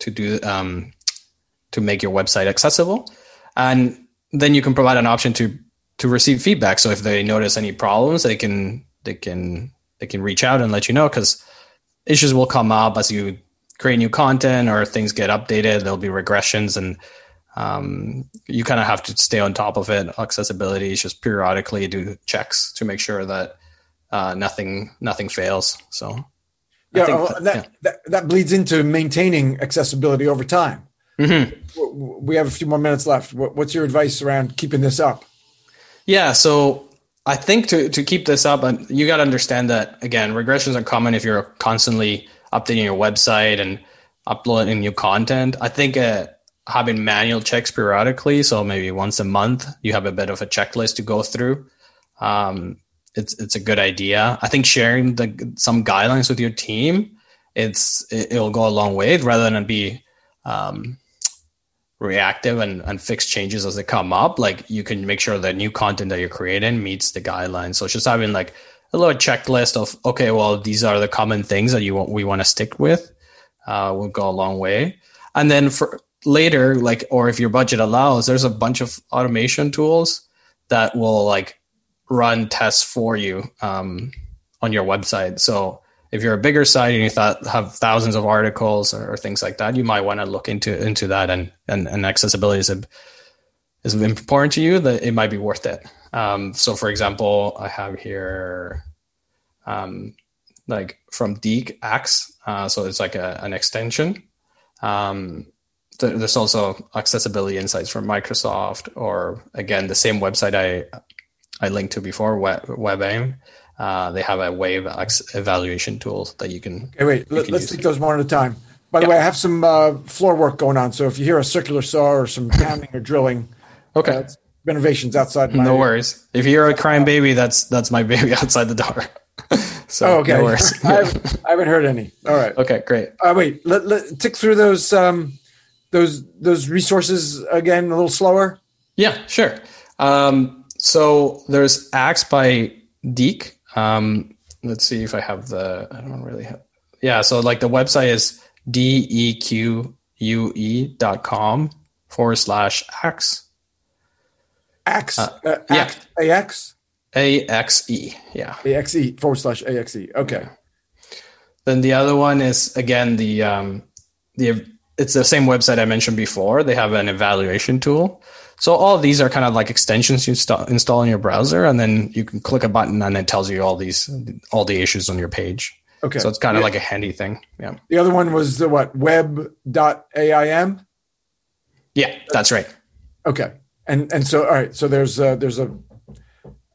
to do um, to make your website accessible. And then you can provide an option to to receive feedback. So if they notice any problems, they can they can they can reach out and let you know because issues will come up as you create new content or things get updated. There'll be regressions and um, you kind of have to stay on top of it. Accessibility is just periodically do checks to make sure that uh, nothing nothing fails. So yeah, that, that, yeah. that, that bleeds into maintaining accessibility over time. Mm-hmm. We have a few more minutes left. What's your advice around keeping this up? Yeah, so I think to to keep this up, you got to understand that again, regressions are common if you're constantly updating your website and uploading new content. I think uh, having manual checks periodically, so maybe once a month, you have a bit of a checklist to go through. Um, it's it's a good idea. I think sharing the some guidelines with your team, it's it, will go a long way rather than be um, reactive and, and fix changes as they come up, like you can make sure that new content that you're creating meets the guidelines. So it's just having like a little checklist of okay, well, these are the common things that you want we want to stick with. Uh, will go a long way. And then for later, like or if your budget allows, there's a bunch of automation tools that will like run tests for you um, on your website. So if you're a bigger site and you thought have thousands of articles or, or things like that, you might want to look into into that. And and, and accessibility is a, is important to you that it might be worth it. Um, so, for example, I have here, um, like from Deque Axe, uh, so it's like a, an extension. Um, th- there's also accessibility insights from Microsoft, or again, the same website I I linked to before, Web, WebAIM. Uh, they have a wave evaluation tool that you can. Okay, wait. Let, us take those one at a time. By the way, I have some uh, floor work going on, so if you hear a circular saw or some <coughs> pounding or drilling, okay, renovations outside. My, no worries. If you're a crying baby, that's that's my <laughs> baby outside the door. <laughs> so oh, okay. no worries. <laughs> I, haven't, I, haven't, heard any. All right. Okay, great. Uh, wait, let, let tick through those um, those those resources again a little slower. Yeah, sure. Um, so there's Axe by Deque. Um, let's see if I have the. I don't really have. Yeah, so like the website is deque dot com forward slash axe. Axe. Uh, uh, yeah. AX. AXE. Yeah. AXE forward slash AXE. Okay. Yeah. Then the other one is again the um, the it's the same website I mentioned before. They have an evaluation tool. So all of these are kind of like extensions you st- install in your browser, and then you can click a button and it tells you all these all the issues on your page. Okay. So it's kind of Yeah. like a handy thing. Yeah. The other one was the what? Web.aim. Yeah, that's right. Okay. And and so all right. So there's uh, there's a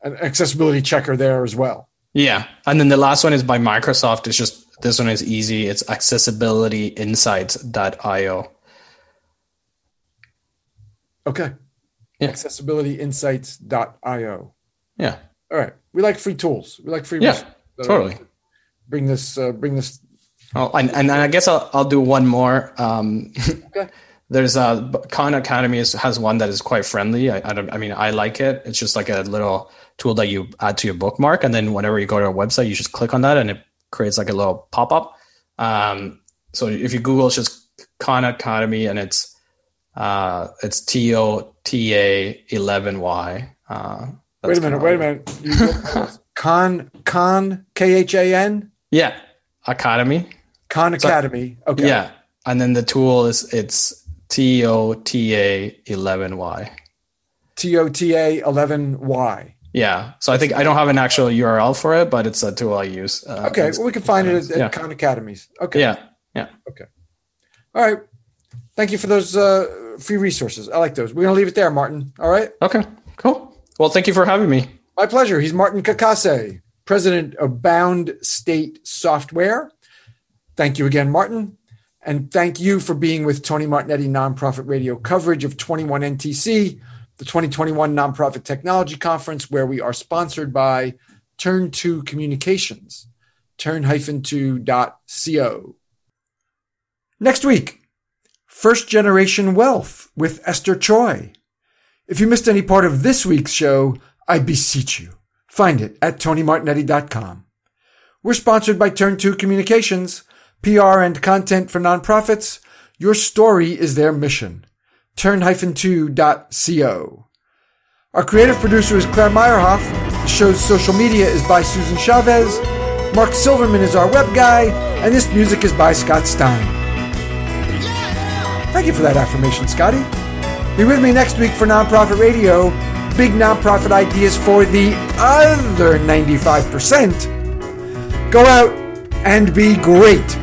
an accessibility checker there as well. Yeah. And then the last one is by Microsoft. It's just this one is easy. It's accessibilityinsights.io. Okay. Yeah. Accessibilityinsights.io. Yeah. All right. We like free tools. We like free. Yeah, Totally. Bring this. Uh, bring this. Oh, and, and I guess I'll, I'll do one more. Um, Okay. <laughs> there's a Khan Academy is, has one that is quite friendly. I, I don't. I mean, I like it. It's just like a little tool that you add to your bookmark, and then whenever you go to a website, you just click on that, and it creates like a little pop up. Um, so if you Google, it's just Khan Academy, and it's uh, it's T O T A eleven Y. Uh, Wait a minute. Wait a minute. You- Khan Khan K H A N Yeah, Academy. Khan So- Academy. Okay. Yeah, and then the tool is it's T O T A eleven Y. T O T A eleven Y. Yeah, so I think I don't have an actual URL for it, but it's a tool I use. Uh, Okay. Well, we can find it at, at Yeah. Khan Academies. Okay. yeah, yeah. Okay. All right. Thank you for those uh, free resources. I like those. We're gonna leave it there, Martin. All right. Okay, cool. Well, thank you for having me. My pleasure. He's Martin Kakase, president of Bound State Software. Thank you again, Martin. And thank you for being with Tony Martignetti Nonprofit Radio coverage of 21 NTC, the 2021 Nonprofit Technology Conference, where we are sponsored by Turn 2 Communications, turn-2.co. Next week, First Generation Wealth with Esther Choi. If you missed any part of this week's show, I beseech you, find it at tonymartignetti.com. We're sponsored by Turn 2 Communications, PR and content for nonprofits. Your story is their mission. Turn-2.co. Our creative producer is Claire Meyerhoff. The show's social media is by Susan Chavez. Mark Silverman is our web guy, and this music is by Scott Stein. Thank you for that affirmation, Scotty. Be with me next week for Nonprofit Radio. Big nonprofit ideas for the other 95%. Go out and be great.